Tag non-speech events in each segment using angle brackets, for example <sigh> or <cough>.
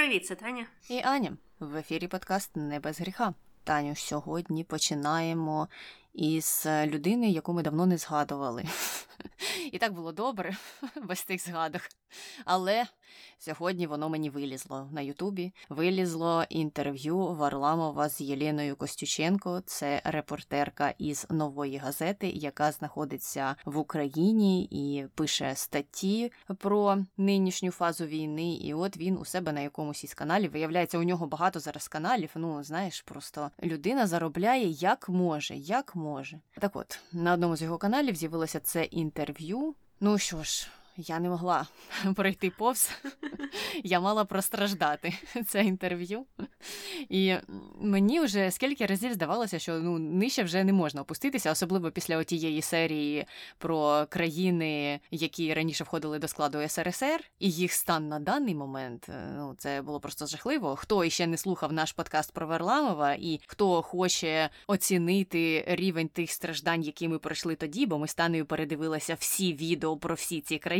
Привіт, це Таня. І Аня. В ефірі подкаст Не без гріха. Таню, сьогодні починаємо із людини, яку ми давно не згадували. <laughs> І так було добре, <laughs> без тих згадок. Але сьогодні воно мені вилізло на Ютубі. Вилізло інтерв'ю Варламова з Єленою Костюченко. Це репортерка із нової газети, яка знаходиться в Україні і пише статті про нинішню фазу війни. І от він у себе на якомусь із каналів. Виявляється, у нього багато зараз каналів. Ну, знаєш, просто людина заробляє як може, як може. Так от, на одному з його каналів з'явилося це інтерв'ю. Ну що ж, я не могла <laughs> пройти повз. Я мала простраждати це інтерв'ю. І мені вже скільки разів здавалося, що ну нижче вже не можна опуститися, особливо після тієї серії про країни, які раніше входили до складу СРСР, і їх стан на даний момент. Е, ну це було просто жахливо. Хто іще не слухав наш подкаст про Варламова, і хто хоче оцінити рівень тих страждань, які ми пройшли тоді, бо ми з Танею передивилися всі відео про всі ці країни,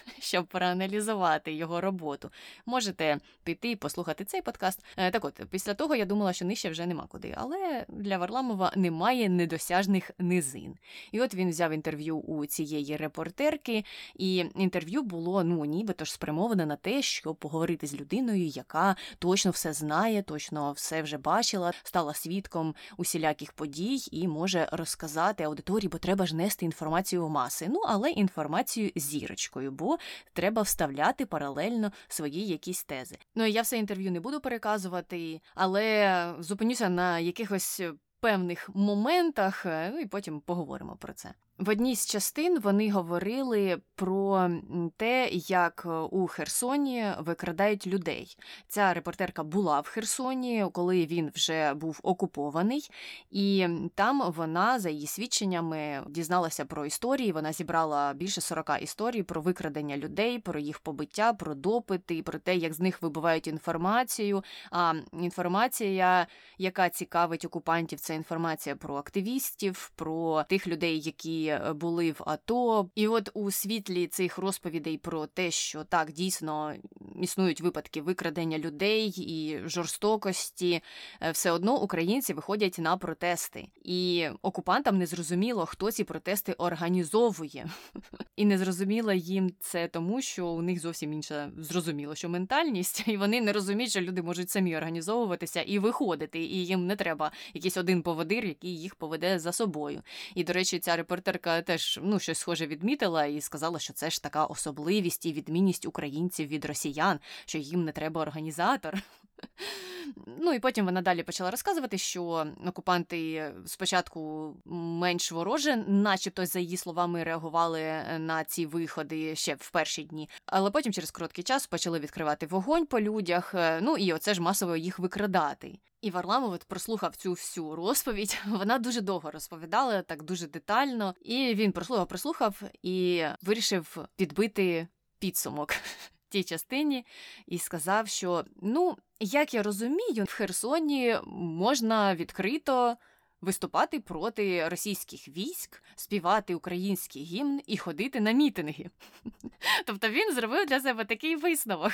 <laughs> щоб проаналізувати його роботу. Можете піти і послухати цей подкаст. Е, так от, після того я думала, що нижче вже нема куди. Але для Варламова немає недосяжних низин. І от він взяв інтерв'ю у цієї репортерки, і інтерв'ю було ну нібито ж спрямоване на те, щоб поговорити з людиною, яка точно все знає, точно все вже бачила, стала свідком усіляких подій і може розказати аудиторії, бо треба ж нести інформацію в маси. Ну але інформацію зірочкою, бо треба вставляти паралельно свої якісь тези. Ну і я все інтерв'ю не буду переказувати, але зупинюся на якихось певних моментах, ну і потім поговоримо про це. В одній з частин вони говорили про те, як у Херсоні викрадають людей. Ця репортерка була в Херсоні, коли він вже був окупований, і там вона, за її свідченнями, дізналася про історії. Вона зібрала більше 40 історій про викрадення людей, про їх побиття, про допити, про те, як з них вибувають інформацію. А інформація, яка цікавить окупантів, це інформація про активістів, про тих людей, які. Е, були в АТО. І от у світлі цих розповідей про те, що так дійсно існують випадки викрадення людей і жорстокості, е, все одно українці виходять на протести. І окупантам не зрозуміло, хто ці протести організовує. <laughs> І не зрозуміло їм це тому, що у них зовсім інша зрозуміло, що ментальність, <laughs> і вони не розуміють, що люди можуть самі організовуватися і виходити, і їм не треба якийсь один поводир, який їх поведе за собою. І, до речі, ця репортер блогерка теж ну щось схоже відмітила і сказала, що це ж така особливість і відмінність українців від росіян, що їм не треба організатор. Ну і потім вона далі почала розказувати, що окупанти спочатку менш вороже, начебто, за її словами, реагували на ці виходи ще в перші дні, але потім через короткий час почали відкривати вогонь по людях. Ну і оце ж масово їх викрадати. І Варламов от прослухав цю всю розповідь. <laughs> Вона дуже довго розповідала, так дуже детально. І він прослухав, прослухав і вирішив підбити підсумок <laughs> тій частині і сказав, що ну, як я розумію, в Херсоні можна відкрито. Виступати проти російських військ, співати український гімн і ходити на мітинги. <laughs> Тобто він зробив для себе такий висновок,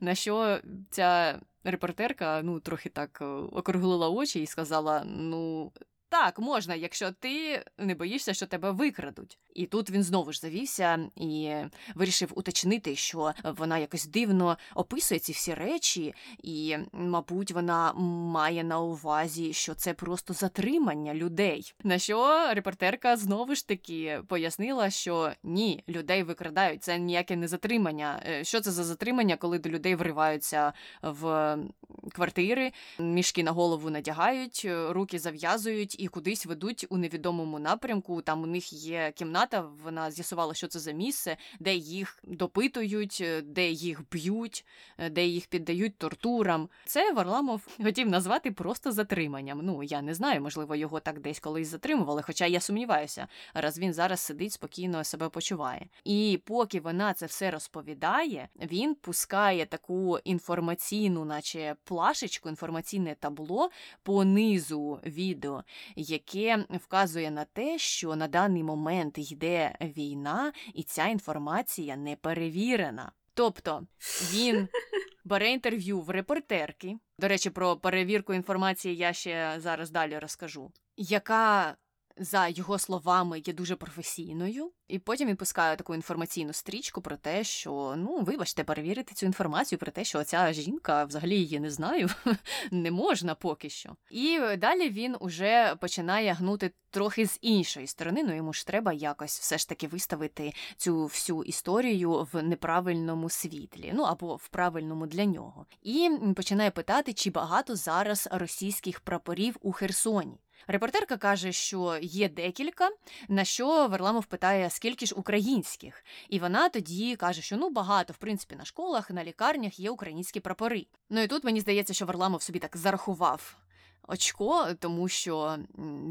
на що ця репортерка ну, трохи так е, округлила очі і сказала: ну, так, можна, якщо ти не боїшся, що тебе викрадуть. І тут він знову ж завівся і вирішив уточнити, що вона якось дивно описує ці всі речі, і, мабуть, вона має на увазі, що це просто затримання людей. На що репортерка знову ж таки пояснила, що ні, людей викрадають, це ніяке не затримання. Е, що це за затримання, коли до людей вриваються в квартири, мішки на голову надягають, руки зав'язують і кудись ведуть у невідомому напрямку. Там у них є кімната, вона з'ясувала, що це за місце, де їх допитують, де їх б'ють, де їх піддають тортурам. Це Варламов хотів назвати просто затриманням. Ну я не знаю, можливо, його так десь колись затримували, хоча я сумніваюся, раз він зараз сидить спокійно себе почуває. І поки вона це все розповідає, він пускає таку інформаційну, наче плашечку, інформаційне табло по низу відео, яке вказує на те, що на даний момент йде війна, і ця інформація не перевірена. Тобто він <laughs> бере інтерв'ю в репортерки. До речі, про перевірку інформації я ще зараз далі розкажу, яка за його словами, є дуже професійною, і потім він пускає таку інформаційну стрічку про те, що ну, вибачте, перевірити цю інформацію про те, що ця жінка взагалі її не знаю, <laughs> не можна поки що. І далі він уже починає гнути трохи з іншої сторони. Ну йому ж треба якось все ж таки виставити цю всю історію в неправильному світлі, ну або в правильному для нього. І починає питати, чи багато зараз російських прапорів у Херсоні. Репортерка каже, що є декілька, на що Варламов питає, скільки ж українських. І вона тоді каже, що ну багато, в принципі, на школах, на лікарнях є українські прапори. Ну і тут мені здається, що Варламов собі так зарахував очко, тому що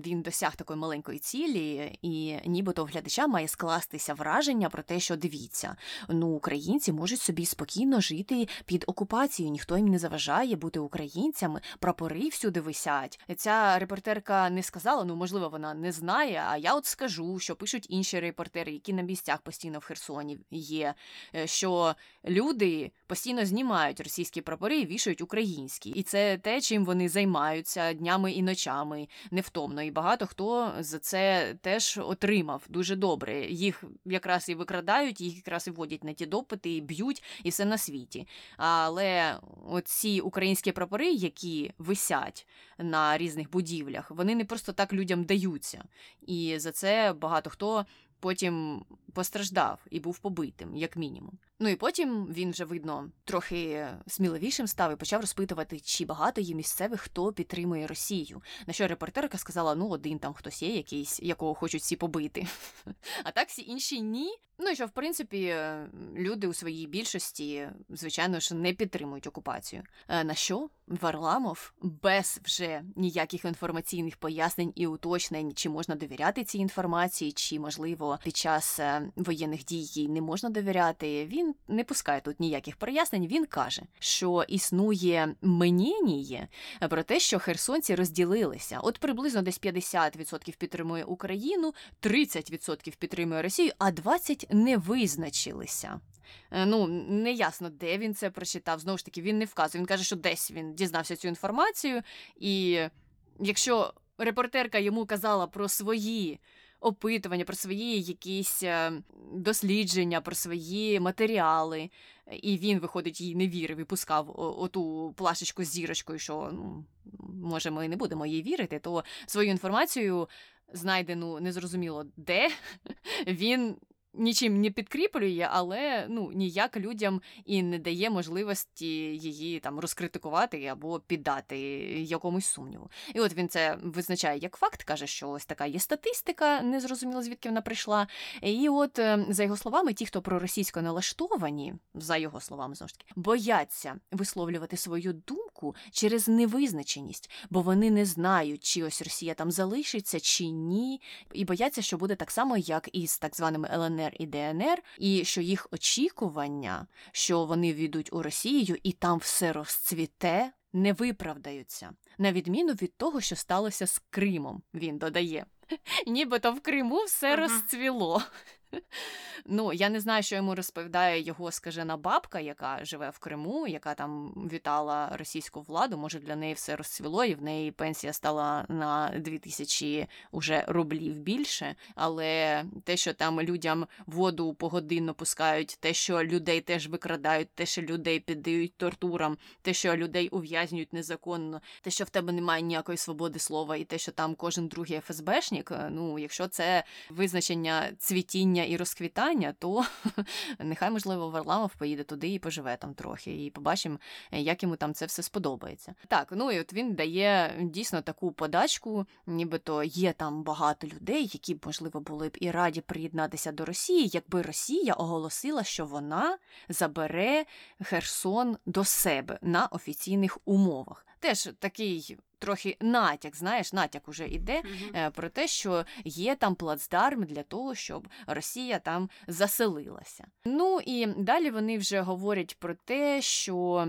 він досяг такої маленької цілі, і нібито в глядача має скластися враження про те, що дивіться, ну українці можуть собі спокійно жити під окупацією, ніхто їм не заважає бути українцями, прапори всюди висять. Ця репортерка не сказала, ну можливо, вона не знає. А я от скажу, що пишуть інші репортери, які на місцях постійно в Херсоні є, е, що люди постійно знімають російські прапори і вішають українські, і це те, чим вони займаються днями і ночами невтомно. І багато хто за це теж отримав дуже добре. Їх якраз і викрадають, їх якраз і вводять на ті допити, і б'ють, і все на світі. Але оці українські прапори, які висять на різних будівлях, вони не просто так людям даються. І за це багато хто потім постраждав і був побитим, як мінімум. Ну і потім він вже видно трохи сміливішим став і почав розпитувати, чи багато є місцевих, хто підтримує Росію. На що репортерка сказала: ну, один там хтось є, якийсь, якого хочуть всі побити. <laughs> А так всі інші ні. Ну і що, в принципі, люди у своїй більшості, звичайно ж, не підтримують окупацію. Е, на що Варламов без вже ніяких інформаційних пояснень і уточнень, чи можна довіряти цій інформації, чи можливо під час е, воєнних дій їй не можна довіряти. Він не пускає тут ніяких прояснень. Він каже, що існує мнєніє про те, що херсонці розділилися. От приблизно десь 50% підтримує Україну, 30% підтримує Росію, а 20% не визначилися. Е, ну, не ясно, де він це прочитав. Знову ж таки, він не вказує. Він каже, що десь він дізнався цю інформацію, і якщо репортерка йому казала про свої опитування, про свої якісь е, дослідження, про свої матеріали, і він, виходить, їй не вірив і пускав оту плашечку з зірочкою, що ну, може, ми не будемо їй вірити, то свою інформацію. Знайдену незрозуміло де <laughs> він нічим не підкріплює, але ну ніяк людям і не дає можливості її там розкритикувати або піддати якомусь сумніву. І от він це визначає як факт, каже, що ось така є статистика, незрозуміло звідки вона прийшла. І от ем, за його словами, ті, хто проросійсько налаштовані, за його словами знову ж таки, бояться висловлювати свою думку через невизначеність, бо вони не знають, чи ось Росія там залишиться чи ні, і бояться, що буде так само, як і з так званими ЛНР. ЛНР і ДНР, і що їх очікування, що вони війдуть у Росію і там все розцвіте, не виправдаються, на відміну від того, що сталося з Кримом, він додає. <laughs> Нібито в Криму все ага. розцвіло. Ну, я не знаю, що йому розповідає його скажена бабка, яка живе в Криму, яка там вітала російську владу. Може, для неї все розцвіло, і в неї пенсія стала на 2000 уже рублів більше. Але те, що там людям воду погодинно пускають, те, що людей теж викрадають, те, що людей піддають тортурам, те, що людей ув'язнюють незаконно, те, що в тебе немає ніякої свободи слова, і те, що там кожен другий ФСБшник. Ну, якщо це визначення цвітіння і розквітання, то <laughs> нехай, можливо, Варламов поїде туди і поживе там трохи, і побачимо, як йому там це все сподобається. Так, ну і от він дає дійсно таку подачку, нібито є там багато людей, які б, можливо, були б і раді приєднатися до Росії, якби Росія оголосила, що вона забере Херсон до себе на офіційних умовах. Теж такий трохи натяк, знаєш, натяк уже іде mm-hmm. про те, що є там плацдарм для того, щоб Росія там заселилася. Ну і далі вони вже говорять про те, що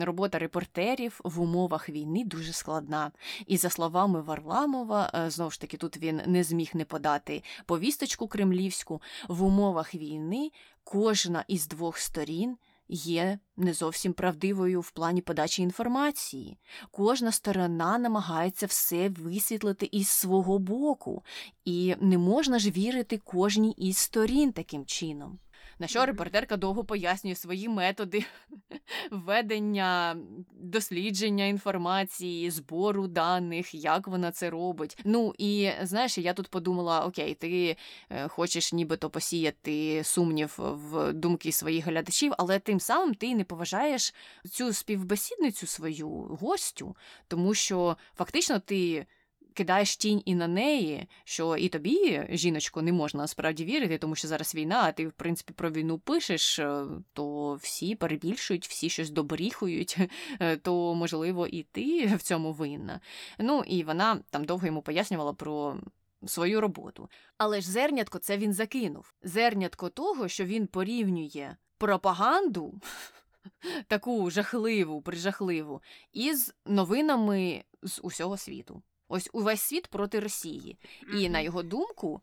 робота репортерів в умовах війни дуже складна. І за словами Варламова, е, знову ж таки, тут він не зміг не подати повісточку кремлівську в умовах війни. Кожна із двох сторін є не зовсім правдивою в плані подачі інформації. Кожна сторона намагається все висвітлити із свого боку, і не можна ж вірити кожній із сторін таким чином. На що репортерка довго пояснює свої методи <laughs> ведення, дослідження інформації, збору даних, як вона це робить. Ну і знаєш, я тут подумала: окей, ти е, хочеш нібито посіяти сумнів в думки своїх глядачів, але тим самим ти не поважаєш цю співбесідницю свою гостю, тому що фактично ти кидаєш тінь і на неї, що і тобі, жіночко, не можна справді вірити, тому що зараз війна, а ти, в принципі, про війну пишеш, е, то всі перебільшують, всі щось добріхують, е, то, можливо, і ти в цьому винна. Ну, і вона там довго йому пояснювала про. Свою роботу. Але ж зернятко це він закинув. Зернятко того, що він порівнює пропаганду, таку жахливу, прижахливу, із новинами з усього світу. Ось увесь світ проти Росії. І на його думку,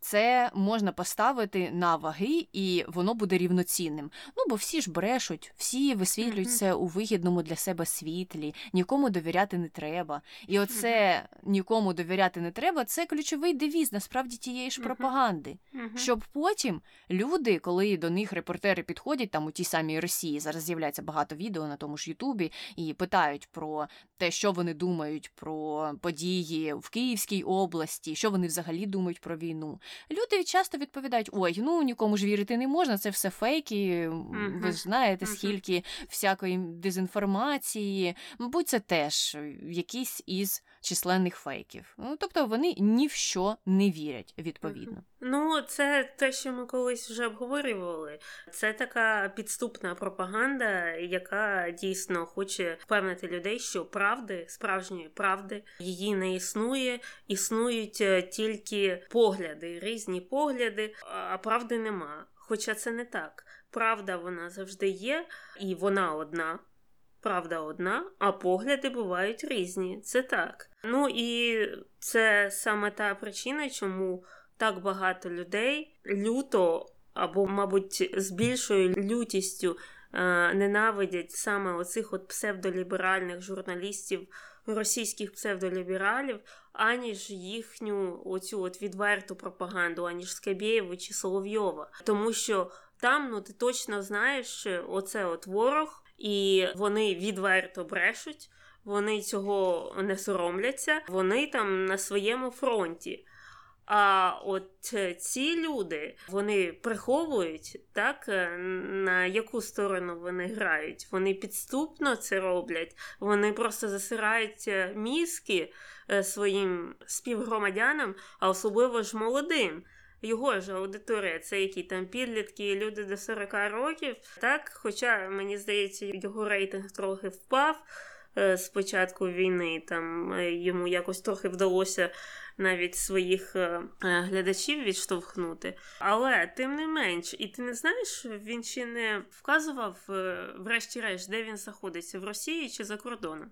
це можна поставити на ваги, і воно буде рівноцінним. Ну бо всі ж брешуть, всі висвітлюють це у вигідному для себе світлі, нікому довіряти не треба. І оце нікому довіряти не треба це ключовий девіз насправді тієї ж пропаганди. Щоб потім люди, коли до них репортери підходять там у тій самій Росії, зараз з'являється багато відео на тому ж Ютубі, і питають про те, що вони думають про події в Київській області, що вони взагалі думають про війну. Люди часто відповідають: ой, ну нікому ж вірити не можна, це все фейки. Ви ж знаєте, скільки всякої дезінформації. Мабуть, це теж якісь із численних фейків. Ну, Тобто вони ні в що не вірять, відповідно. Ну, це те, що ми колись вже обговорювали. Це така підступна пропаганда, яка дійсно хоче впевнити людей, що правди, справжньої правди, її не існує. Існують е, тільки погляди, різні погляди, а правди нема. Хоча це не так. Правда, вона завжди є, і вона одна. Правда одна, а погляди бувають різні. Це так. Ну і це саме та причина, чому так багато людей люто або, мабуть, з більшою лютістю е, ненавидять саме оцих от псевдоліберальних журналістів, російських псевдолібералів, аніж їхню оцю от відверту пропаганду, аніж Скабєєва чи Соловйова. Тому що там ну ти точно знаєш, що оце от ворог, і вони відверто брешуть. Вони цього не соромляться, вони там на своєму фронті. А от е, ці люди вони приховують так, е, на яку сторону вони грають. Вони підступно це роблять, вони просто засирають е, мізки своїм співгромадянам, а особливо ж молодим. Його ж аудиторія, це які там підлітки, люди до 40 років. Так, хоча мені здається, його рейтинг трохи впав з початку війни. Там йому якось трохи вдалося навіть своїх е, е, глядачів відштовхнути. Але тим не менш, і ти не знаєш, він ще не вказував, е, врешті-решт, де він знаходиться в Росії чи за кордоном?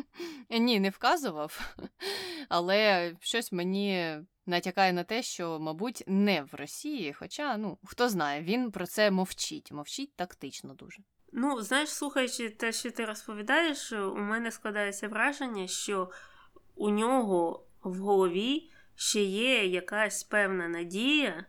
<laughs> Ні, не вказував, <laughs> але щось мені. Натякає на те, що, мабуть, не в Росії, хоча, ну, хто знає, він про це мовчить, мовчить тактично дуже. Ну, знаєш, слухаючи те, що ти розповідаєш, у мене складається враження, що у нього в голові ще є якась певна надія,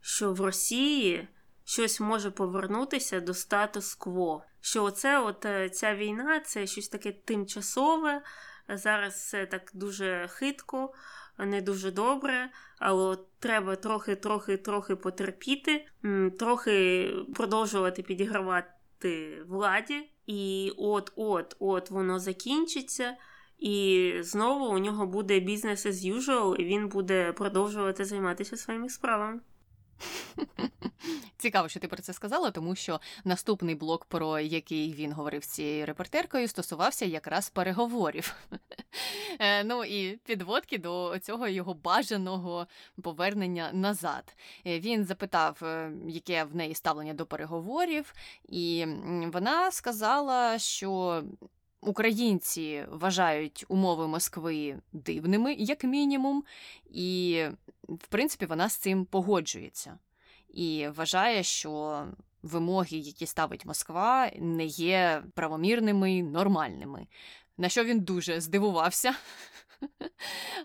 що в Росії щось може повернутися до статус-кво. Що оце, от е, ця війна, це щось таке тимчасове. Зараз все так дуже хитко, не дуже добре, але треба трохи-трохи-трохи потерпіти, трохи продовжувати підігравати владі, і от-от-от воно закінчиться. І знову у нього буде бізнес as usual, і він буде продовжувати займатися своїми справами. Цікаво, що ти про це сказала, тому що наступний блок, про який він говорив з цією репортеркою, стосувався якраз переговорів. Е, ну і підводки до цього його бажаного повернення назад. Е, він запитав, е, яке в неї ставлення до переговорів, і вона сказала, що Українці вважають умови Москви дивними, як мінімум, і, в принципі, вона з цим погоджується і вважає, що вимоги, які ставить Москва, не є правомірними, нормальними. На що він дуже здивувався.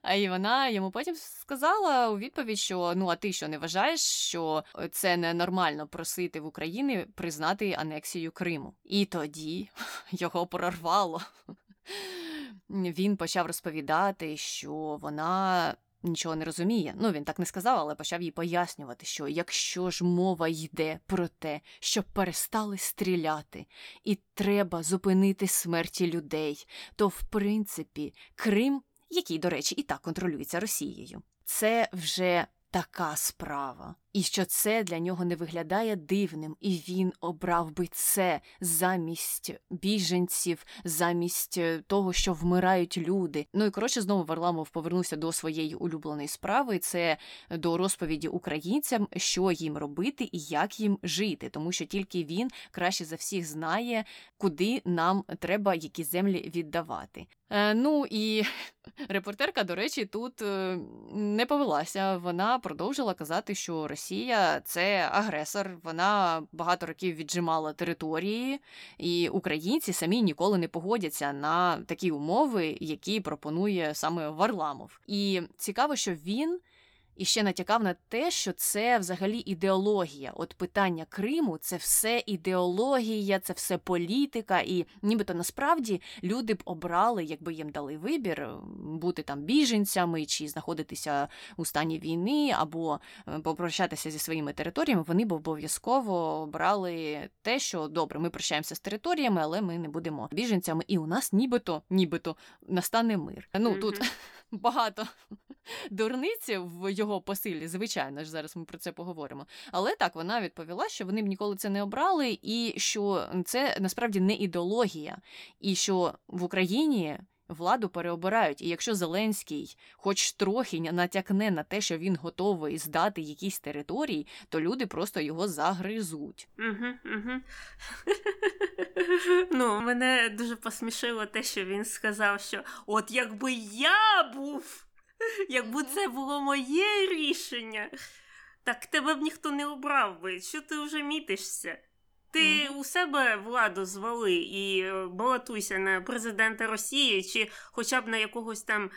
А і вона йому потім сказала у відповідь, що ну а ти що не вважаєш, що це ненормально просити в Україні признати анексію Криму? І тоді <laughs> його прорвало. Він почав розповідати, що вона нічого не розуміє. Ну він так не сказав, але почав їй пояснювати, що якщо ж мова йде про те, щоб перестали стріляти, і треба зупинити смерті людей, то в принципі Крим, який, до речі, і так контролюється Росією, це вже така справа, і що це для нього не виглядає дивним, і він обрав би це замість біженців, замість е, того, що вмирають люди. Ну і коротше, знову Варламов повернувся до своєї улюбленої справи. Це до розповіді українцям, що їм робити і як їм жити, тому що тільки він краще за всіх знає, куди нам треба які землі віддавати. Е, ну і <laughs> репортерка, до речі, тут е, не повелася. Вона продовжила казати, що Росія це агресор, вона багато років віджимала території, і українці самі ніколи не погодяться на такі умови, які пропонує саме Варламов. І цікаво, що він і ще натякав на те, що це взагалі ідеологія. От питання Криму це все ідеологія, це все політика, і нібито насправді люди б обрали, якби їм дали вибір, бути там біженцями чи знаходитися у стані війни, або е, попрощатися зі своїми територіями. Вони б обов'язково обрали те, що добре, ми прощаємося з територіями, але ми не будемо біженцями, і у нас нібито, нібито настане мир. Ну тут багато дурниці в його посилі, звичайно ж, зараз ми про це поговоримо. Але так вона відповіла, що вони б ніколи це не обрали, і що це насправді не ідеологія, і що в Україні. Владу переобирають, і якщо Зеленський, хоч трохи натякне на те, що він готовий здати якісь території, то люди просто його загризуть. Угу, угу. <laughs> Ну, мене дуже посмішило те, що він сказав, що от якби я був Якби це було моє рішення, так тебе б ніхто не обрав би. Що ти вже мітишся? Ти у себе владу звали і е, балотуйся на президента Росії чи хоча б на якогось там е,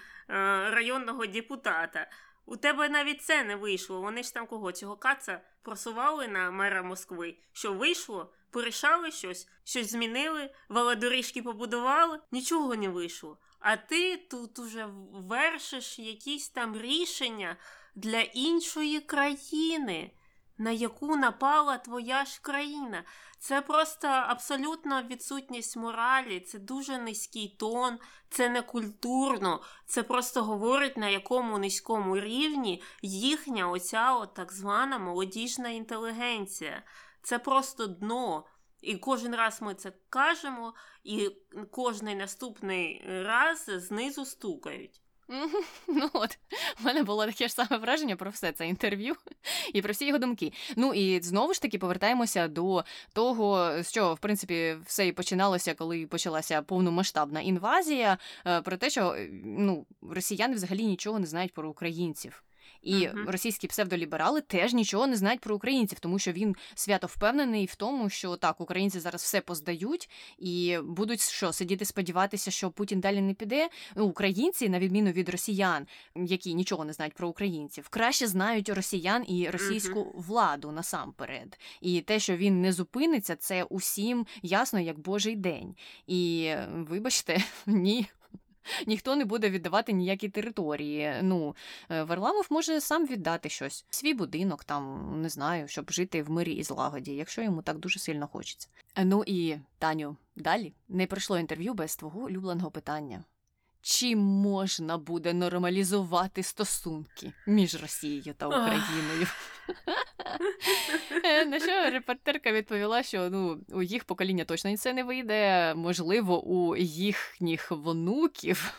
районного депутата. У тебе навіть це не вийшло. Вони ж там кого цього каца просували на мера Москви. Що вийшло? Порішали щось, щось змінили, велодоріжки побудували, нічого не вийшло. А ти тут уже вершиш якісь там рішення для іншої країни, на яку напала твоя ж країна. Це просто абсолютно відсутність моралі, це дуже низький тон, це не культурно, це просто говорить, на якому низькому рівні їхня оця от так звана молодіжна інтелігенція. Це просто дно. І кожен раз ми це кажемо, і кожний наступний раз знизу стукають. <laughs> Ну от, у мене було таке ж саме враження про все це інтерв'ю <laughs> і про всі його думки. Ну і знову ж таки повертаємося до того, чого в принципі все і починалося, коли почалася повномасштабна інвазія. Е, про те, що ну росіяни взагалі нічого не знають про українців. І uh-huh. російські псевдоліберали теж нічого не знають про українців, тому що він свято впевнений в тому, що так, українці зараз все поздають і будуть що сидіти, сподіватися, що Путін далі не піде. Ну, українці, на відміну від росіян, які нічого не знають про українців, краще знають росіян і російську uh-huh. владу насамперед. І те, що він не зупиниться, це усім ясно як божий день. І вибачте, <laughs> ні. Ніхто не буде віддавати ніякі території. Ну, е, Варламов може сам віддати щось, свій будинок, там не знаю, щоб жити в мирі і злагоді, якщо йому так дуже сильно хочеться. Е, ну і Таню, далі не пройшло інтерв'ю без твого улюбленого питання. Чи можна буде нормалізувати стосунки між Росією та Україною? Е, на що репортерка відповіла, що ну у їх покоління точно це не вийде, можливо, у їхніх внуків.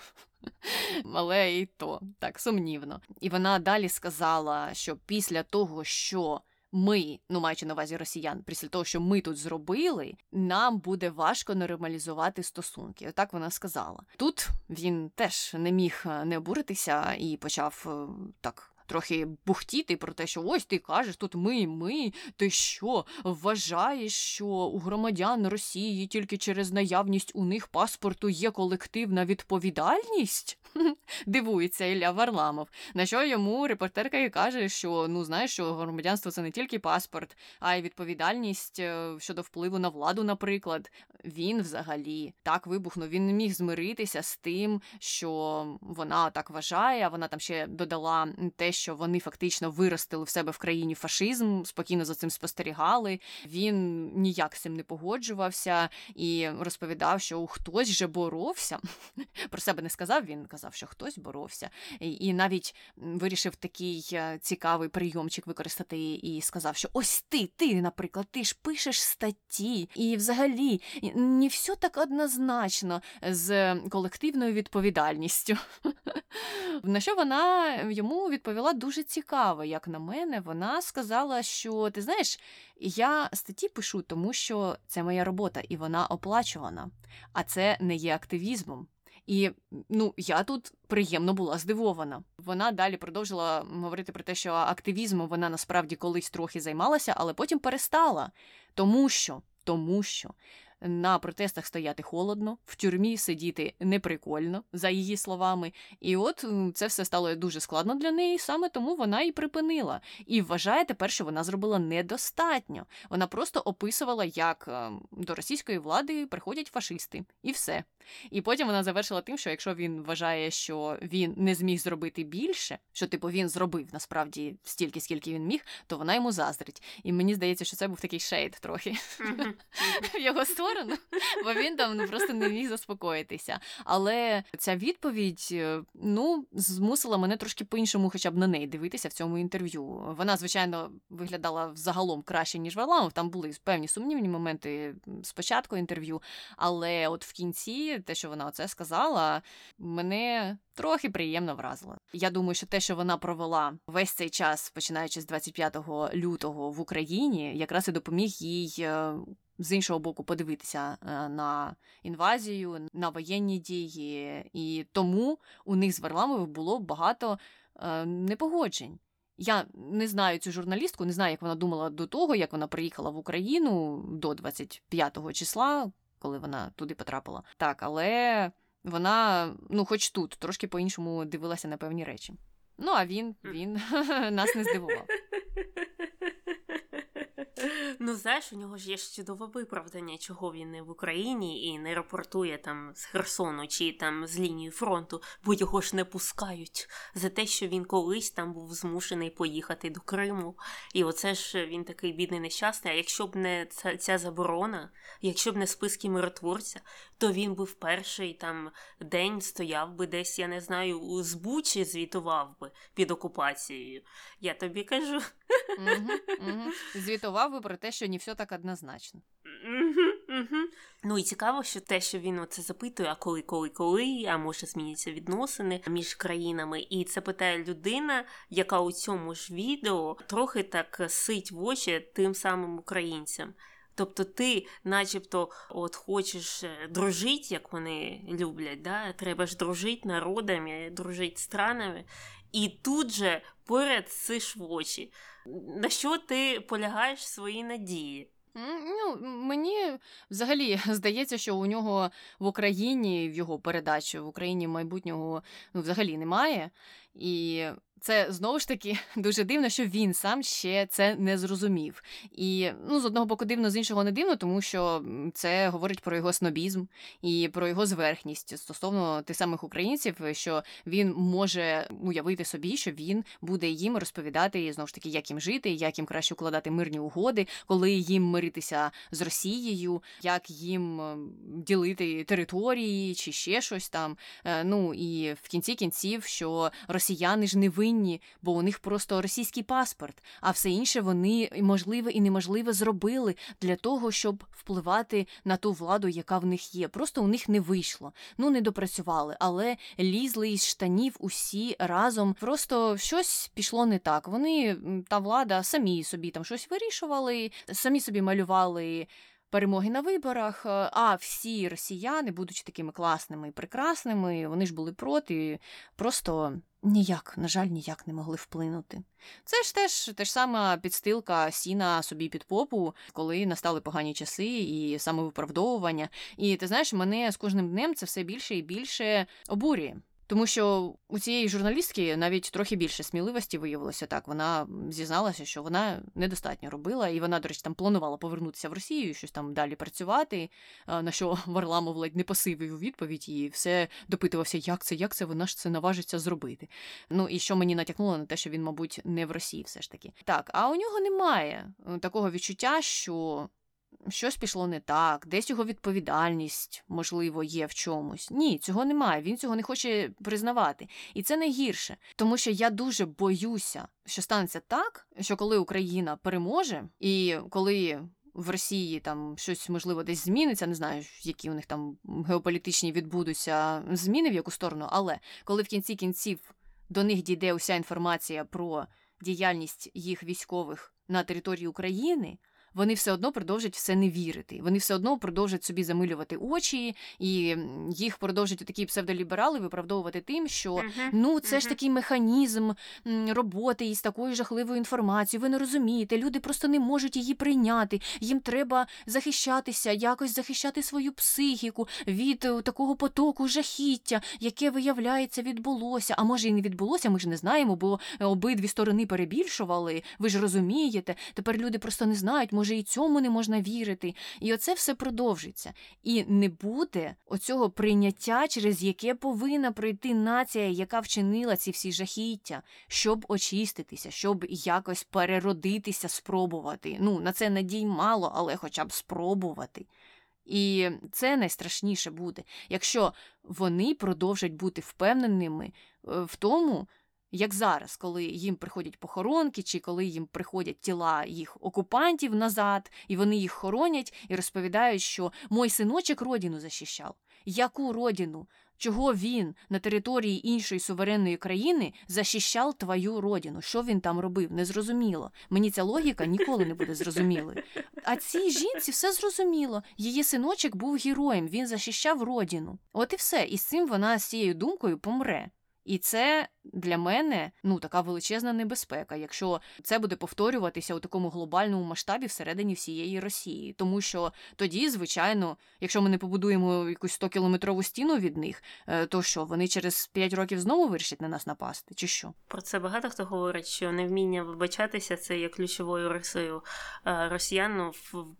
Але і то так сумнівно. І вона далі сказала, що після того, що ми, ну маючи на увазі росіян, після того, що ми тут зробили, нам буде важко нормалізувати стосунки. Отак вона сказала. Тут він теж не міг е, не обуритися і почав е, так трохи бухтіти про те, що ось ти кажеш, тут ми, ми. Ти що вважаєш, що у громадян Росії тільки через наявність у них паспорту є колективна відповідальність? <laughs> Дивується Ілля Варламов. На що йому репортерка і каже, що ну знаєш, що громадянство це не тільки паспорт, а й відповідальність е, щодо впливу на владу, наприклад. Він взагалі так вибухнув. Він не міг змиритися з тим, що вона так вважає. а Вона там ще додала те, що вони фактично виростили в себе в країні фашизм, спокійно за цим спостерігали. Він ніяк з цим не погоджувався і розповідав, що хтось же боровся. <laughs> Про себе не сказав. Він казав, що хтось боровся, і навіть вирішив такий е, цікавий прийомчик використати і сказав, що ось ти, ти, наприклад, ти ж пишеш статті, і взагалі не все так однозначно з колективною відповідальністю. <laughs> На що вона йому відповіла дуже цікаво, як на мене, вона сказала, що ти знаєш, я статті пишу, тому що це моя робота, і вона оплачувана, а це не є активізмом. І ну я тут приємно була здивована. Вона далі продовжила говорити про те, що активізмом вона насправді колись трохи займалася, але потім перестала. Тому що, тому що на протестах стояти холодно, в тюрмі сидіти неприкольно, за її словами. І от це все стало дуже складно для неї, саме тому вона і припинила. І вважає тепер, що вона зробила недостатньо. Вона просто описувала, як ем, до російської влади приходять фашисти, і все. І потім вона завершила тим, що якщо він вважає, що він не зміг зробити більше, що типу він зробив насправді стільки, скільки він міг, то вона йому заздрить. І мені здається, що це був такий шейд трохи <laughs> в його сторону, бо він там ну, просто не міг заспокоїтися. Але ця відповідь е, ну змусила мене трошки по-іншому, хоча б на неї дивитися в цьому інтерв'ю. Вона, звичайно, виглядала загалом краще, ніж Варламов. Там були певні сумнівні моменти спочатку інтерв'ю, але от в кінці те, що вона оце сказала, мене трохи приємно вразило. Я думаю, що те, що вона провела весь цей час, починаючи з 25 лютого в Україні, якраз і допоміг їй. Е, з іншого боку, подивитися е, на інвазію, на воєнні дії, і тому у них з Варламовим було багато е, непогоджень. Я не знаю цю журналістку, не знаю, як вона думала до того, як вона приїхала в Україну до 25 числа, коли вона туди потрапила. Так, але вона, ну, хоч тут, трошки по-іншому дивилася на певні речі. Ну, а він, він <laughs> нас не здивував. Ну, знаєш, у нього ж є чудове виправдання, чого він не в Україні і не рапортує там з Херсону чи там з лінії фронту, бо його ж не пускають за те, що він колись там був змушений поїхати до Криму. І оце ж він такий бідний нещасний. А якщо б не ця, ця заборона, якщо б не списки миротворця, то він би в перший там день стояв би десь, я не знаю, у збучі звітував би під окупацією. Я тобі кажу. <laughs> Звітував би про те, що не все так однозначно. Ну і цікаво, що те, що він оце запитує, а коли, коли, коли, а може зміняться відносини між країнами. І це питає людина, яка у цьому ж відео трохи так сить в очі тим самим українцям. Тобто ти, начебто, от хочеш е, дружити, як вони люблять, да? треба ж дружити народами, дружити странами, і тут же поряд сиш в очі. На що ти полягаєш свої надії? Ну, Мені взагалі здається, що у нього в Україні в його передачі в Україні майбутнього ну, взагалі немає. І це знову ж таки <laughs> дуже дивно, що він сам ще це не зрозумів. І ну, з одного боку, дивно, з іншого не дивно, тому що це говорить про його снобізм і про його зверхність стосовно тих самих українців, що він може уявити собі, що він буде їм розповідати знову ж таки, як їм жити, як їм краще укладати мирні угоди, коли їм миритися з Росією, як їм ділити території чи ще щось там. Е, ну і в кінці кінців, що росіяни ж не винні винні, бо у них просто російський паспорт, а все інше вони можливе і неможливе зробили для того, щоб впливати на ту владу, яка в них є. Просто у них не вийшло. Ну не допрацювали, але лізли із штанів усі разом. Просто щось пішло не так. Вони та влада самі собі там щось вирішували, самі собі малювали. Перемоги на виборах, а всі росіяни, будучи такими класними і прекрасними, вони ж були проти, просто ніяк, на жаль, ніяк не могли вплинути. Це ж теж те ж сама підстилка сіна собі під попу, коли настали погані часи і самовиправдовування. І ти знаєш, мене з кожним днем це все більше і більше обурює. Тому що у цієї журналістки навіть трохи більше сміливості виявилося так. Вона зізналася, що вона недостатньо робила, і вона, до речі, там планувала повернутися в Росію, щось там далі працювати. На що <laughs> Варламов ледь не посивив у відповідь і все допитувався, як це, як це, вона ж це наважиться зробити. Ну і що мені натякнуло на те, що він, мабуть, не в Росії все ж таки. Так, а у нього немає е, такого відчуття, що щось пішло не так, десь його відповідальність, можливо, є в чомусь. Ні, цього немає. Він цього не хоче признавати. І це найгірше, тому що я дуже боюся, що станеться так, що коли Україна переможе, і коли. В Росії там щось можливо десь зміниться, не знаю, які у них там геополітичні відбудуться зміни в яку сторону, але коли в кінці кінців до них дійде уся інформація про діяльність їх військових на території України, вони все одно продовжать все не вірити. Вони все одно продовжать собі замилювати очі, і їх продовжать такі псевдоліберали виправдовувати тим, що uh-huh. ну це uh-huh. ж такий механізм роботи із такою жахливою інформацією. Ви не розумієте, люди просто не можуть її прийняти. Їм треба захищатися, якось захищати свою психіку від е, такого потоку жахіття, яке виявляється, відбулося. А може і не відбулося, ми ж не знаємо, бо обидві сторони перебільшували. Ви ж розумієте. Тепер люди просто не знають, може може і цьому не можна вірити. І оце все продовжиться. І не буде оцього прийняття, через яке повинна пройти нація, яка вчинила ці всі жахіття, щоб очиститися, щоб якось переродитися, спробувати. Ну, на це надій мало, але хоча б спробувати. І це найстрашніше буде, якщо вони продовжать бути впевненими е, в тому, як зараз, коли їм приходять похоронки, чи коли їм приходять тіла їх окупантів назад, і вони їх хоронять і розповідають, що мой синочок родину захищав. Яку родину? Чого він на території іншої суверенної країни захищав твою родину? Що він там робив? Незрозуміло. Мені ця логіка ніколи не буде зрозумілою. А цій жінці все зрозуміло. Її синочок був героєм, він захищав родину. От і все. І з цим вона з цією думкою помре. І це для мене ну така величезна небезпека, якщо це буде повторюватися у такому глобальному масштабі всередині всієї Росії. Тому що тоді, звичайно, якщо ми не побудуємо якусь 100-кілометрову стіну від них, е, то що вони через 5 років знову вирішать на нас напасти, чи що? Про це багато хто говорить, що невміння вибачатися це є ключовою рисою е, росіян, ну,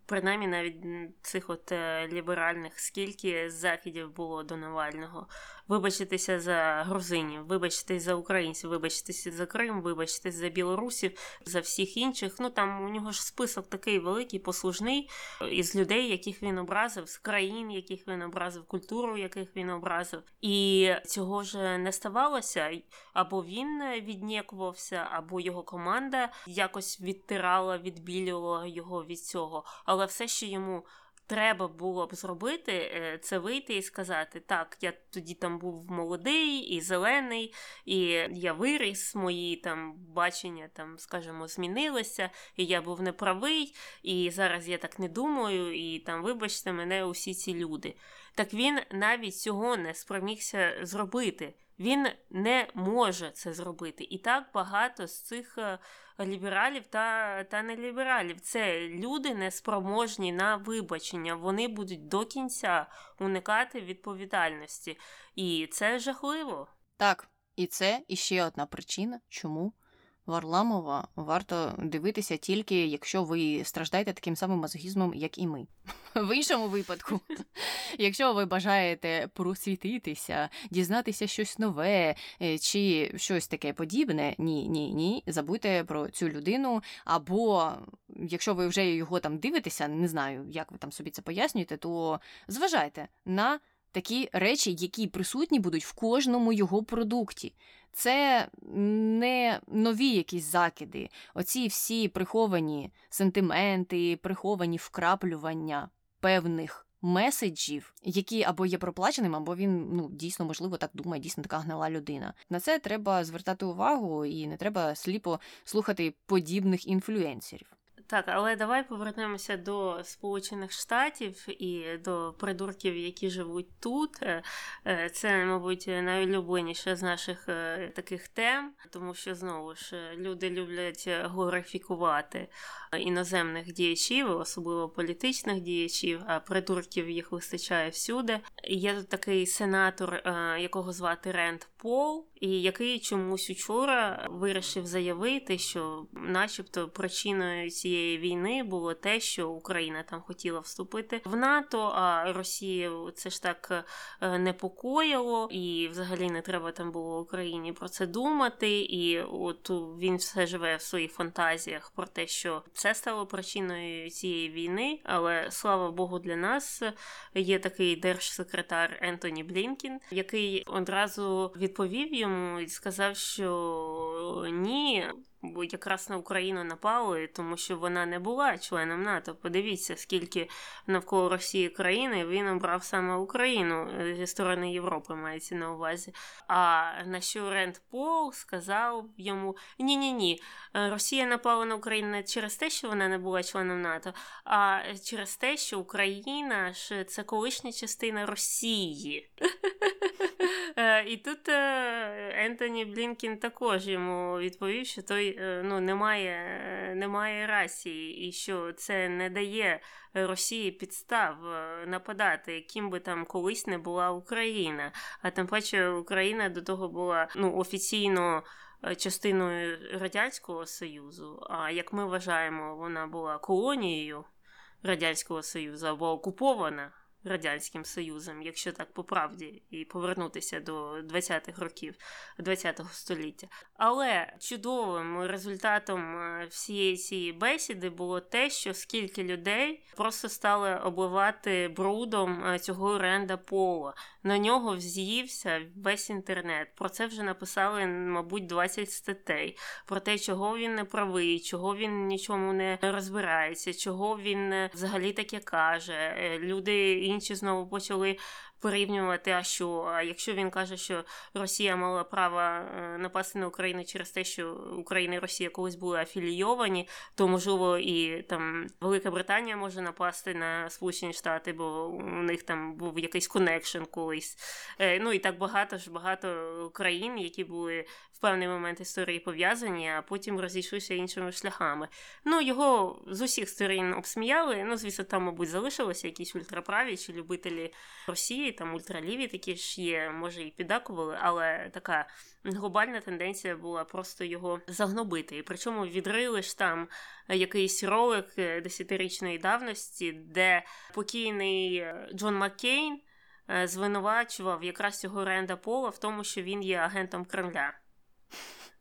принаймні навіть цих от е, ліберальних, скільки заходів було до Навального вибачитися за грузинів, вибачитись за українців, вибачитися за Крим, вибачитись за білорусів, за всіх інших. Ну там у нього ж список такий великий, послужний із людей, яких він образив, з країн, яких він образив, культуру, яких він образив. І цього ж не ставалося. Або він віднікувався, або його команда якось відтирала, відбілювала його від цього. Але все, що йому треба було б зробити, е, це вийти і сказати: так, я тоді там був молодий і зелений, і я виріс, мої там бачення, там, скажімо, змінилися, і я був неправий, і зараз я так не думаю, і там, вибачте, мене усі ці люди. Так він навіть цього не спромігся зробити. Він не може це зробити. І так багато з цих е, лібералів та та нелібералів. Це люди неспроможні на вибачення. Вони будуть до кінця уникати відповідальності. І це жахливо. Так, і це іще одна причина, чому Варламова варто дивитися тільки, якщо ви страждаєте таким самим мазохізмом, як і ми. <laughs> В іншому випадку, <laughs> якщо ви бажаєте просвітитися, дізнатися щось нове е, чи щось таке подібне, ні, ні, ні, забудьте про цю людину. Або якщо ви вже його там дивитеся, не знаю, як ви там собі це пояснюєте, то зважайте на такі речі, які присутні будуть в кожному його продукті. Це не нові якісь закиди, оці всі приховані сентименти, приховані вкраплювання певних меседжів, які або є проплаченим, або він ну дійсно можливо так думає, дійсно така гнила людина. На це треба звертати увагу і не треба сліпо слухати подібних інфлюенсерів. Так, але давай повернемося до Сполучених Штатів і до придурків, які живуть тут. Е, е, це, мабуть, найулюбленіша з наших е, таких тем, тому що знову ж люди люблять глорифікувати іноземних діячів, особливо політичних діячів, а придурків їх вистачає всюди. Є тут такий сенатор, якого звати Ренд Пол, і який чомусь учора вирішив заявити, що, начебто, причиною цієї війни було те, що Україна там хотіла вступити в НАТО, а Росію це ж так е, непокоїло, і взагалі не треба там було Україні про це думати. І от він все живе в своїх фантазіях про те, що це стало причиною цієї війни. Але слава Богу, для нас є такий держсекретар Ентоні Блінкін, який одразу відповів йому і сказав, що ні. Бо якраз на Україну напали, тому що вона не була членом НАТО. Подивіться, скільки навколо Росії країни він обрав саме Україну е, зі сторони Європи, мається на увазі. А на що Ренд Пол сказав йому: ні ні ні Росія напала на Україну не через те, що вона не була членом НАТО, а через те, що Україна ж це колишня частина Росії. <laughs> Е, і тут е, Ентоні Блінкін також йому відповів, що той е, ну, немає немає рації, і що це не дає Росії підстав нападати, яким би там колись не була Україна. А тим паче Україна до того була ну, офіційно. Частиною Радянського Союзу, а як ми вважаємо, вона була колонією Радянського Союзу або окупована Радянським Союзом, якщо так по правді, і повернутися до 20-х років ХХ століття. Але чудовим результатом е, всієї цієї бесіди було те, що скільки людей просто стали обливати брудом е, цього ренда пола. На нього вз'ївся весь інтернет. Про це вже написали, мабуть, 20 статей. Про те, чого він не правий, чого він нічому не розбирається, чого він е, взагалі таке каже. Люди інші знову почали порівнювати, а що а якщо він каже, що Росія мала право е, напасти на Україну через те, що Україна і Росія колись були афілійовані, то можливо і там Велика Британія може напасти на Сполучені Штати, бо у них там був якийсь connection колись. Е, ну і так багато ж багато країн, які були в певний момент історії пов'язані, а потім розійшлися іншими шляхами. Ну його з усіх сторін обсміяли. Ну, звісно, там, мабуть, залишилися якісь ультраправі чи любителі Росії там ультраліві такі ж є, може і піддакували, але така глобальна тенденція була просто його загнобити. І причому відрили ж там якийсь ролик десятирічної давності, де покійний е, Джон Маккейн е, звинувачував якраз цього Ренда Пола в тому, що він є агентом Кремля.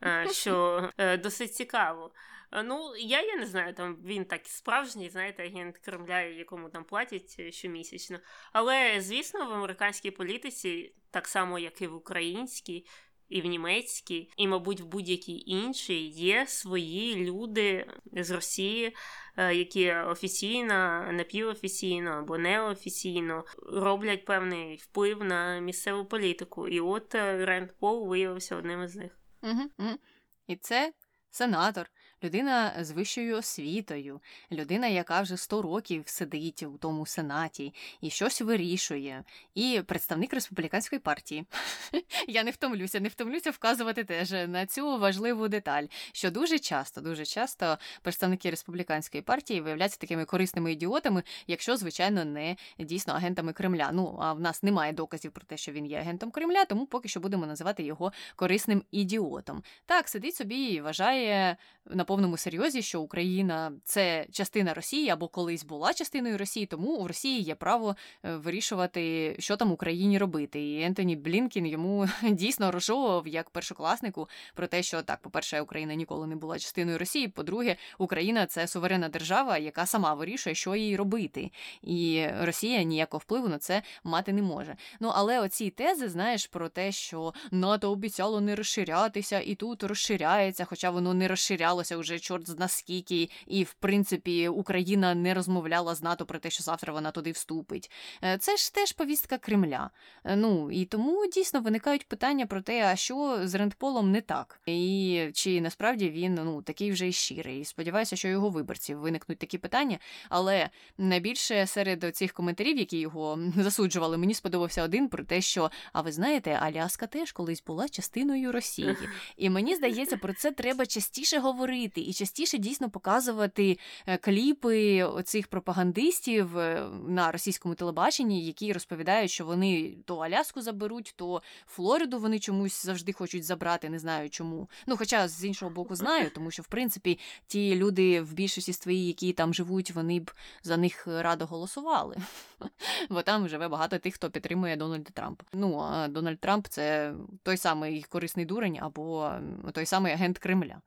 <laughs> Що досить цікаво. Е, ну, я я не знаю, там він так справжній, знаєте, агент Кремля, якому там платять е, щомісячно. Але, звісно, в американській політиці, так само, як і в українській, і в німецькій, і, мабуть, в будь-якій іншій, є свої люди з Росії, е, які офіційно, напівофіційно або неофіційно роблять певний вплив на місцеву політику. І от Ренд Пол виявився одним із них. Угу, угу. І це сенатор людина з вищою освітою, людина, яка вже 100 років сидить у тому сенаті і щось вирішує, і представник республіканської партії. <laughs> Я не втомлюся, не втомлюся вказувати теж на цю важливу деталь, що дуже часто, дуже часто представники республіканської партії виявляються такими корисними ідіотами, якщо, звичайно, не дійсно агентами Кремля. Ну а в нас немає доказів про те, що він є агентом Кремля, тому поки що будемо називати його корисним ідіотом. Так, сидить собі і вважає на повному серйозі, що Україна це частина Росії або колись була частиною Росії, тому у Росії є право е, вирішувати, що там Україні робити. І Ентоні Блінкін йому <laughs> дійсно розжовував як першокласнику про те, що так, по-перше, Україна ніколи не була частиною Росії. По-друге, Україна це суверенна держава, яка сама вирішує, що їй робити, і Росія ніякого впливу на це мати не може. Ну але оці тези, знаєш, про те, що НАТО обіцяло не розширятися, і тут розширяється, хоча воно не розширялося це вже чорт з наскільки, і в принципі Україна не розмовляла з НАТО про те, що завтра вона туди вступить. Е, це ж теж повістка Кремля. Е, ну і тому дійсно виникають питання про те, а що з Рендполом не так, і чи насправді він ну такий вже і щирий. І сподіваюся, що його виборців виникнуть такі питання. Але найбільше серед цих коментарів, які його засуджували, мені сподобався один про те, що а ви знаєте, Аляска теж колись була частиною Росії. <laughs> І мені здається, про це треба частіше говорити і частіше дійсно показувати е, кліпи цих пропагандистів е, на російському телебаченні, які розповідають, що вони то Аляску заберуть, то Флориду вони чомусь завжди хочуть забрати. Не знаю чому. Ну, хоча з іншого боку, знаю, тому що в принципі ті люди в більшості свої, які там живуть, вони б за них радо голосували. <laughs> Бо там живе багато тих, хто підтримує Дональда Трампа. Ну а Дональд Трамп це той самий корисний дурень або той самий агент Кремля.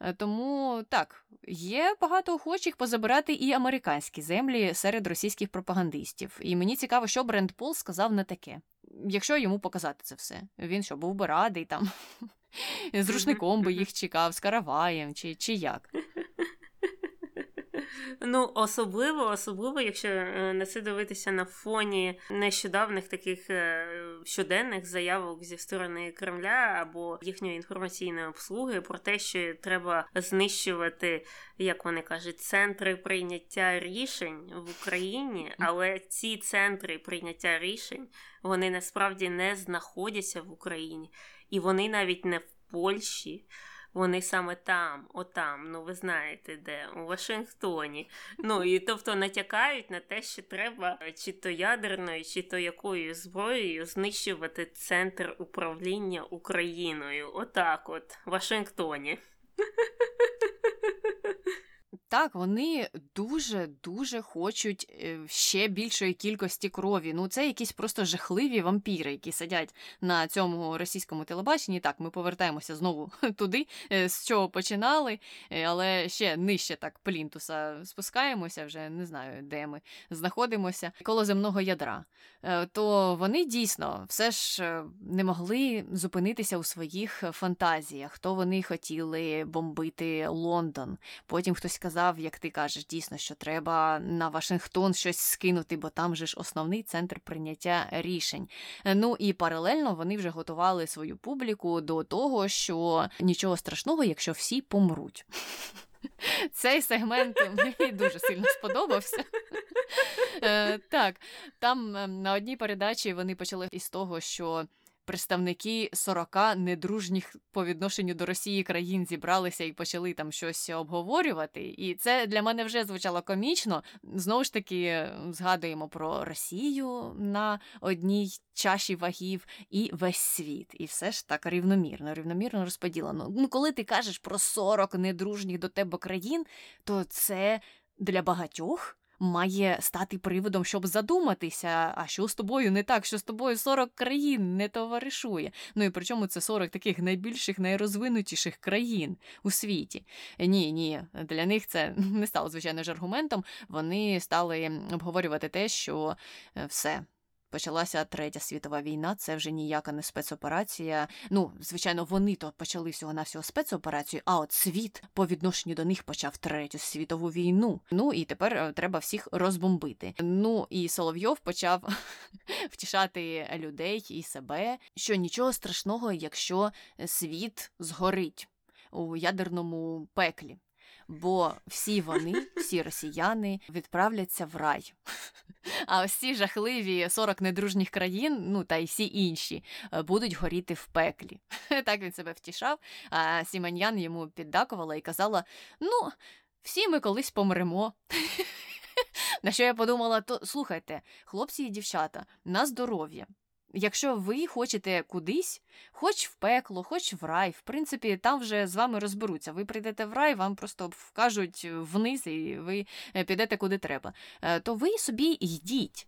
Е, тому так, є багато охочих позабирати і американські землі серед російських пропагандистів. І мені цікаво, що Бренд Пол сказав на таке. Якщо йому показати це все, він що був би радий там <laughs> з рушником би їх чекав, з караваєм чи, чи як. Ну, особливо, особливо, якщо е, на це дивитися на фоні нещодавних таких е, щоденних заявок зі сторони Кремля або їхньої інформаційної обслуги про те, що треба знищувати, як вони кажуть, центри прийняття рішень в Україні, але ці центри прийняття рішень вони насправді не знаходяться в Україні, і вони навіть не в Польщі. Вони саме там, отам, ну ви знаєте де, у Вашингтоні. Ну і тобто натякають на те, що треба чи то ядерною, чи то якою зброєю знищувати центр управління Україною. Отак, от, в Вашингтоні. <laughs> Так, вони дуже дуже хочуть е, ще більшої кількості крові. Ну, це якісь просто жахливі вампіри, які сидять на цьому російському телебаченні. Так, ми повертаємося знову <laughs> туди, е, з чого починали, е, але ще нижче так плінтуса спускаємося, вже не знаю, де ми знаходимося коло земного ядра. То вони дійсно все ж не могли зупинитися у своїх фантазіях. То вони хотіли бомбити Лондон. Потім хтось сказав сказав, як ти кажеш, дійсно, що треба на Вашингтон щось скинути, бо там же ж основний центр прийняття рішень. Ну і паралельно вони вже готували свою публіку до того, що нічого страшного, якщо всі помруть. <laughs> Цей сегмент мені дуже сильно сподобався. <laughs> Е, так, там ем, на одній передачі вони почали із того, що представники 40 недружніх по відношенню до Росії країн зібралися і почали там щось обговорювати. І це для мене вже звучало комічно. Знову ж таки, згадуємо про Росію на одній чаші вагів і весь світ. І все ж так рівномірно, рівномірно розподілено. Ну, коли ти кажеш про 40 недружніх до тебе країн, то це для багатьох має стати приводом, щоб задуматися, а що з тобою не так, що з тобою 40 країн не товаришує. Ну і причому це 40 таких найбільших, найрозвинутіших країн у світі. Ні, ні, для них це не стало звичайно ж аргументом. Вони стали обговорювати те, що е, все почалася третя світова війна. Це вже ніяка не спецоперація. Ну, звичайно, вони то почали всього на всього спецоперацію, а от світ по відношенню до них почав третю світову війну. Ну і тепер е, треба всіх розбомбити. Ну і Соловйов почав <laughs> втішати людей і себе, що нічого страшного, якщо світ згорить у ядерному пеклі бо всі вони, всі росіяни, відправляться в рай. <laughs> А ці жахливі 40 недружніх країн, ну та й всі інші, е, будуть горіти в пеклі. <laughs> Так він себе втішав. А Сіманьян йому піддакувала і казала: ну, всі ми колись помремо. <laughs> На що я подумала, то слухайте, хлопці і дівчата, на здоров'я. Якщо ви хочете кудись, хоч в пекло, хоч в рай, в принципі, там вже з вами розберуться. Ви прийдете в рай, вам просто вкажуть вниз, і ви е, підете куди треба. Е, то ви собі йдіть.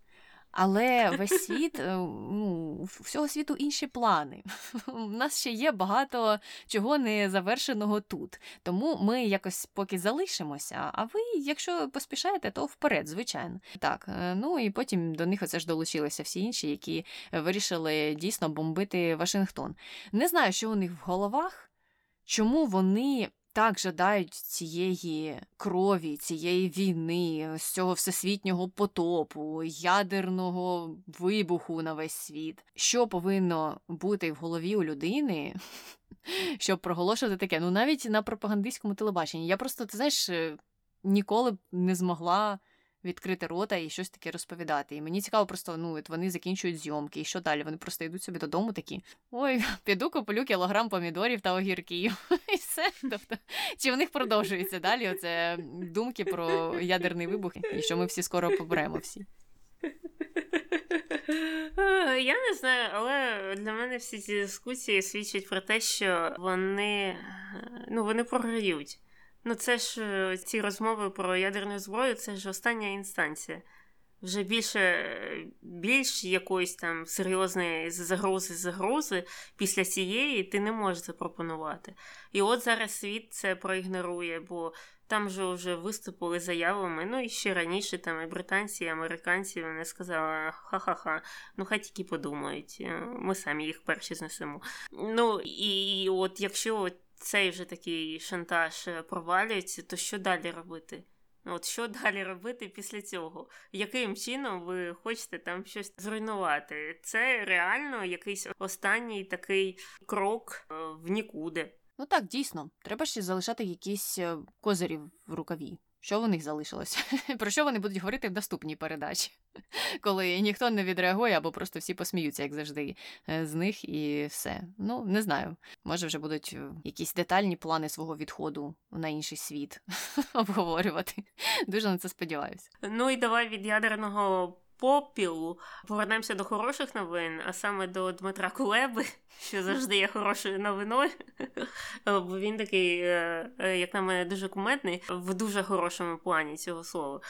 Але весь <laughs> світ, е, ну, всього світу інші плани. <laughs> У нас ще є багато чого не завершеного тут. Тому ми якось поки залишимося. А ви, якщо поспішаєте, то вперед, звичайно. Так, е, ну і потім до них оце ж долучилися всі інші, які вирішили дійсно бомбити Вашингтон. Не знаю, що у них в головах, чому вони так жадають цієї крові, цієї війни, з цього всесвітнього потопу, ядерного вибуху на весь світ. Що повинно бути в голові у людини, <laughs> щоб проголошувати таке? Ну навіть на пропагандистському телебаченні. Я просто, ти знаєш, ніколи б не змогла відкрити рота і щось таке розповідати. І мені цікаво, просто ну от вони закінчують зйомки, і що далі? Вони просто йдуть собі додому такі. Ой, <laughs> піду куплю кілограм помідорів та огірків. <laughs> І все. Тобто, чи в них продовжується далі? Оце думки про ядерний вибух, і що ми всі скоро поберемо всі. Я не знаю, але для мене всі ці дискусії свідчать про те, що вони ну, вони програють. Ну, це ж е, ці розмови про ядерну зброю, це ж остання інстанція. Вже більше більш якоїсь там серйозної загрози загрози після цієї ти не можеш запропонувати. І от зараз світ це проігнорує, бо там же вже виступили заявами. Ну і ще раніше там і британці, і американці вони сказали ха-ха-ха, ну хай тільки подумають, е, ми самі їх перші знесемо. Ну і от якщо цей вже такий шантаж е, провалюється, то що далі робити? От що <laughs> далі робити після цього? Яким чином ви хочете там щось зруйнувати? Це реально якийсь останній такий крок е, в нікуди. Ну так, дійсно, треба ще залишати якісь е, козирі в рукаві. Що в них залишилось? <laughs> Про що вони будуть говорити в наступній передачі, <laughs> коли ніхто не відреагує або просто всі посміються, як завжди, е, з них і все. Ну, не знаю. Може, вже будуть е, якісь детальні плани свого відходу на інший світ <laughs> обговорювати. Дуже на це сподіваюся. Ну і давай від ядерного попілу повернемося до хороших новин, а саме до Дмитра Кулеби, <laughs> що завжди є хорошою новиною. <laughs> Бо він такий, е, е, як на мене, дуже кумедний в дуже хорошому плані цього слова.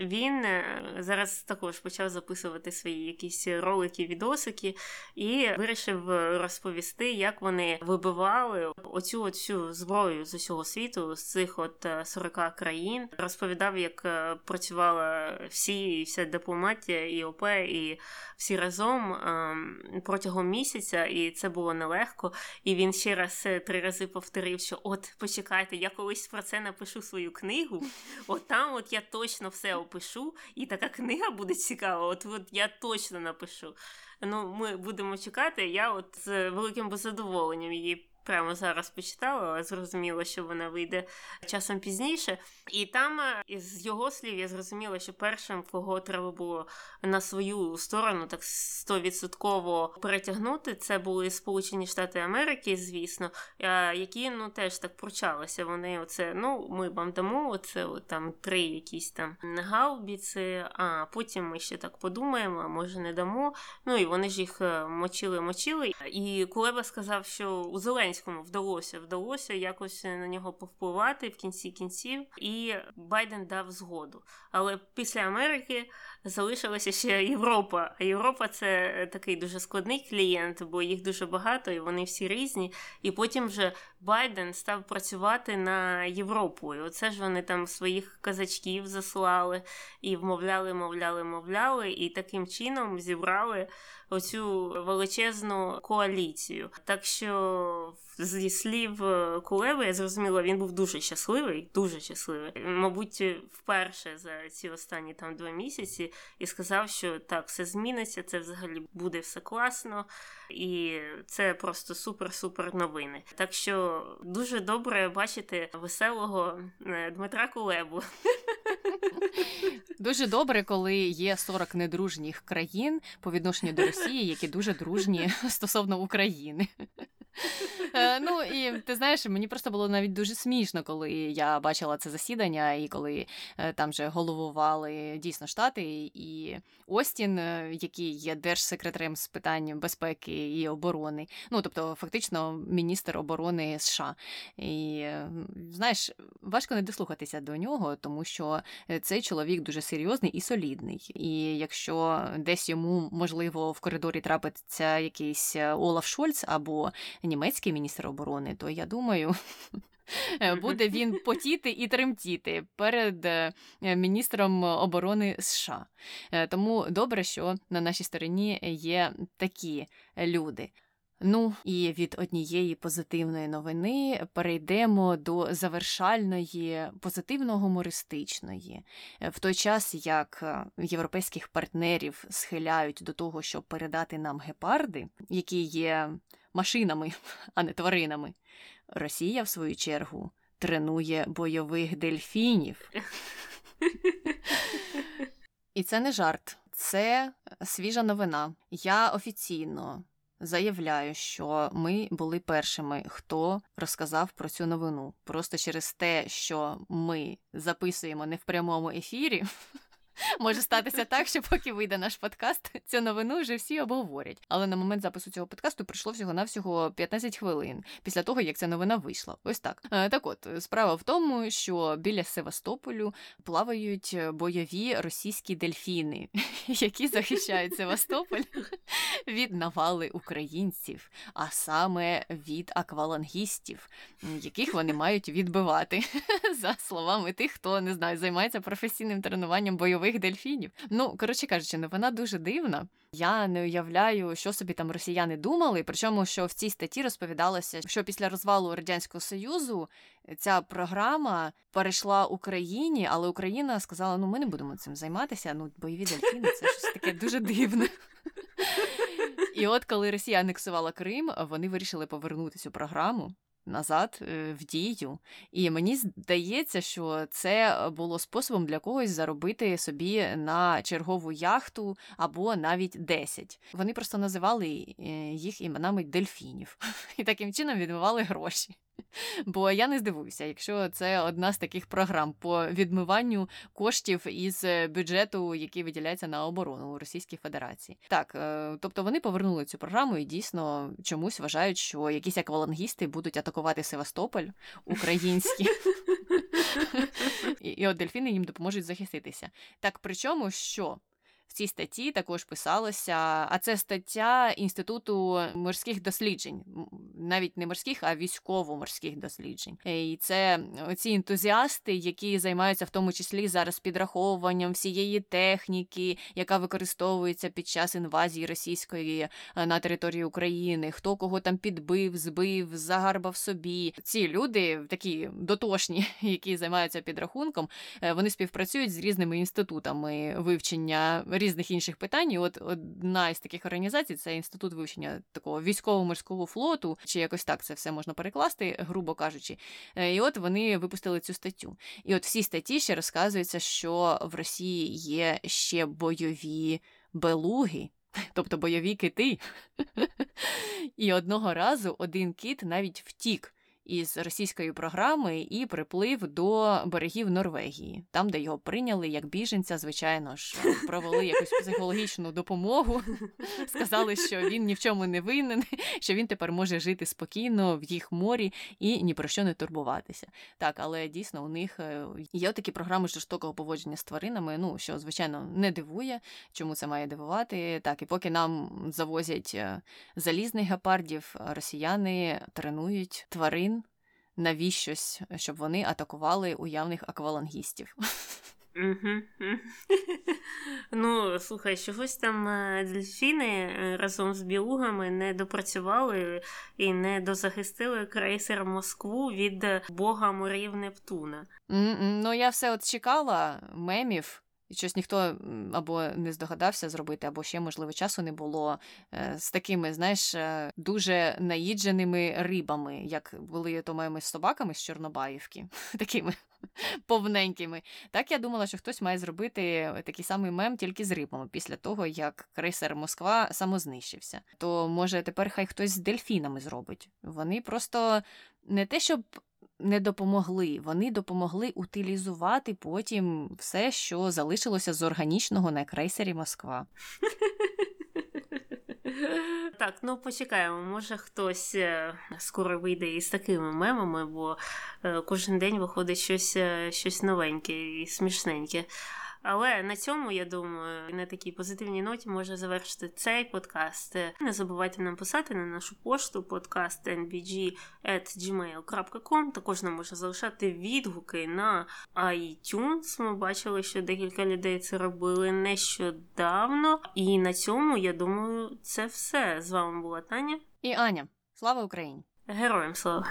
Він е, зараз також почав записувати свої якісь ролики, відосики і вирішив розповісти, як вони вибивали оцю оцю зброю з усього світу, з цих от 40 країн. Розповідав, як працювала всі і вся дипломатія, і ОП, і всі разом ем, протягом місяця, і це було нелегко. І він ще раз е, три рази повторив, що от почекайте, я колись про це напишу свою книгу. От там от я точно все опишу, і така книга буде цікава. От от я точно напишу. Ну, ми будемо чекати. Я от з великим задоволенням її прямо зараз почитала, але зрозуміла, що вона вийде часом пізніше. І там, е, з його слів, я зрозуміла, що першим, кого треба було на свою сторону так стовідсотково перетягнути, це були Сполучені Штати Америки, звісно, які ну теж так пручалися. Вони оце, ну, ми вам дамо оце там три якісь там гаубіці, а потім ми ще так подумаємо, а може не дамо. Ну і вони ж їх е, мочили-мочили. І Кулеба сказав, що у Зеленському Зеленському вдалося вдалося якось на нього повпливати в кінці кінців, і Байден дав згоду. Але після Америки залишилася ще Європа. А Європа це такий дуже складний клієнт, бо їх дуже багато, і вони всі різні. І потім вже Байден став працювати на Європу. І оце ж вони там своїх казачків заслали і вмовляли, мовляли, мовляли, і таким чином зібрали оцю величезну коаліцію. Так що зі слів е, Кулеви, я зрозуміла, він був дуже щасливий, дуже щасливий. Мабуть, вперше за ці останні там два місяці і сказав, що так, все зміниться, це взагалі буде все класно, і це просто супер-супер новини. Так що дуже добре бачити веселого е, Дмитра Кулебу. <laughs> <laughs> Дуже добре, коли є 40 недружніх країн по відношенню до Росії, які дуже дружні <laughs> стосовно України. Е, ну і ти знаєш, мені просто було навіть дуже смішно, коли я бачила це засідання, і коли е, там же головували дійсно штати, і Остін, е, який є держсекретарем з питань безпеки і оборони, ну тобто, фактично, міністр оборони США. І знаєш, важко не дослухатися до нього, тому що цей чоловік дуже серйозний і солідний. І якщо десь йому можливо в коридорі трапиться якийсь Олаф Шольц або німецький міністр оборони, то я думаю. <laughs> Буде він потіти і тремтіти перед е, міністром оборони США. Е, тому добре, що на нашій стороні є такі люди. Ну і від однієї позитивної новини перейдемо до завершальної позитивно-гумористичної. В той час, як е, європейських партнерів схиляють до того, щоб передати нам гепарди, які є машинами, <laughs> а не тваринами, Росія, в свою чергу, тренує бойових дельфінів. <laughs> І це не жарт, це свіжа новина. Я офіційно заявляю, що ми були першими, хто розказав про цю новину. Просто через те, що ми записуємо не в прямому ефірі. <laughs> Може статися <laughs> так, що поки вийде наш подкаст, цю новину вже всі обговорять. Але на момент запису цього подкасту прийшло всього-навсього 15 хвилин після того, як ця новина вийшла. Ось так. Е, так от, справа в тому, що біля Севастополю плавають бойові російські дельфіни, <laughs> які захищають Севастополь від навали українців, а саме від аквалангістів, яких вони <laughs> мають відбивати, <laughs> за словами тих, хто не знаю, займається професійним тренуванням бойових дельфінів. Ну, коротше кажучи, новина дуже дивна. Я не уявляю, що собі там росіяни думали. Причому, що в цій статті розповідалося, що після розвалу радянського союзу ця програма перейшла Україні, але Україна сказала: ну ми не будемо цим займатися. Ну, бойові дельфіни це щось таке дуже дивне. І от коли Росія анексувала Крим, вони вирішили повернути цю програму назад е, в дію. І мені здається, що це було способом для когось заробити собі на чергову яхту або навіть 10. Вони просто називали е, їх іменами дельфінів <laughs> і таким чином відмивали гроші. Бо я не здивуюся, якщо це одна з таких програм по відмиванню коштів із е, бюджету, який виділяється на оборону у Російській Федерації. Так, е, тобто вони повернули цю програму і дійсно чомусь вважають, що якісь аквалангісти будуть атакувати Севастополь українські. <laughs> І от дельфіни їм допоможуть захиститися. Так причому що цій статті також писалося, а це стаття Інституту морських досліджень, навіть не морських, а військово-морських досліджень. Е, і це ці ентузіасти, які займаються в тому числі зараз підраховуванням всієї техніки, яка використовується під час інвазії російської е, на території України, хто кого там підбив, збив, загарбав собі. Ці люди такі дотошні, <laughs> які займаються підрахунком, е, вони співпрацюють з різними інститутами вивчення різних інших питань. І От одна із таких організацій це інститут вивчення такого військово-морського флоту, чи якось так це все можна перекласти, грубо кажучи. Е, і от вони випустили цю статтю. І от в цій статті ще розказується, що в Росії є ще бойові белуги. <laughs> Тобто бойові кити. <laughs> І одного разу один кіт навіть втік із російської програми і приплив до берегів Норвегії, там, де його прийняли як біженця, звичайно ж, провели якусь психологічну допомогу, <laughs> сказали, що він ні в чому не винен, <laughs> що він тепер може жити спокійно в їх морі і ні про що не турбуватися. Так, але дійсно у них е, є такі програми жорстокого поводження з тваринами. Ну що звичайно не дивує, чому це має дивувати. Так, і поки нам завозять е, залізних гепардів, росіяни тренують тварин навіщось, щоб вони атакували уявних аквалангістів. <laughs> Ну, слухай, чогось там е, дельфіни е, разом з білугами не допрацювали і не дозахистили крейсер Москву від бога морів Нептуна. Ну, я все от чекала мемів і щось ніхто або не здогадався зробити, або ще, можливо, часу не було е, з такими, знаєш, е, дуже наїдженими рибами, як були то моїми собаками з Чорнобаївки, <laughs> такими повненькими. Так я думала, що хтось має зробити такий самий мем тільки з рибами після того, як крейсер Москва самознищився. То може тепер хай хтось з дельфінами зробить. Вони просто не те, щоб не допомогли. Вони допомогли утилізувати потім все, що залишилося з органічного на крейсері Москва. <laughs> Так, ну почекаємо, може хтось е, скоро вийде із такими мемами, бо е, кожен день виходить щось е, щось новеньке і смішненьке. Але на цьому я думаю, на такій позитивній ноті можна завершити цей подкаст. Не забувайте нам писати на нашу пошту podcastnbg.gmail.com. Також нам можна залишати відгуки на iTunes. Ми бачили, що декілька людей це робили нещодавно. І на цьому я думаю, це все. З вами була Таня. І Аня, слава Україні! Героям слава!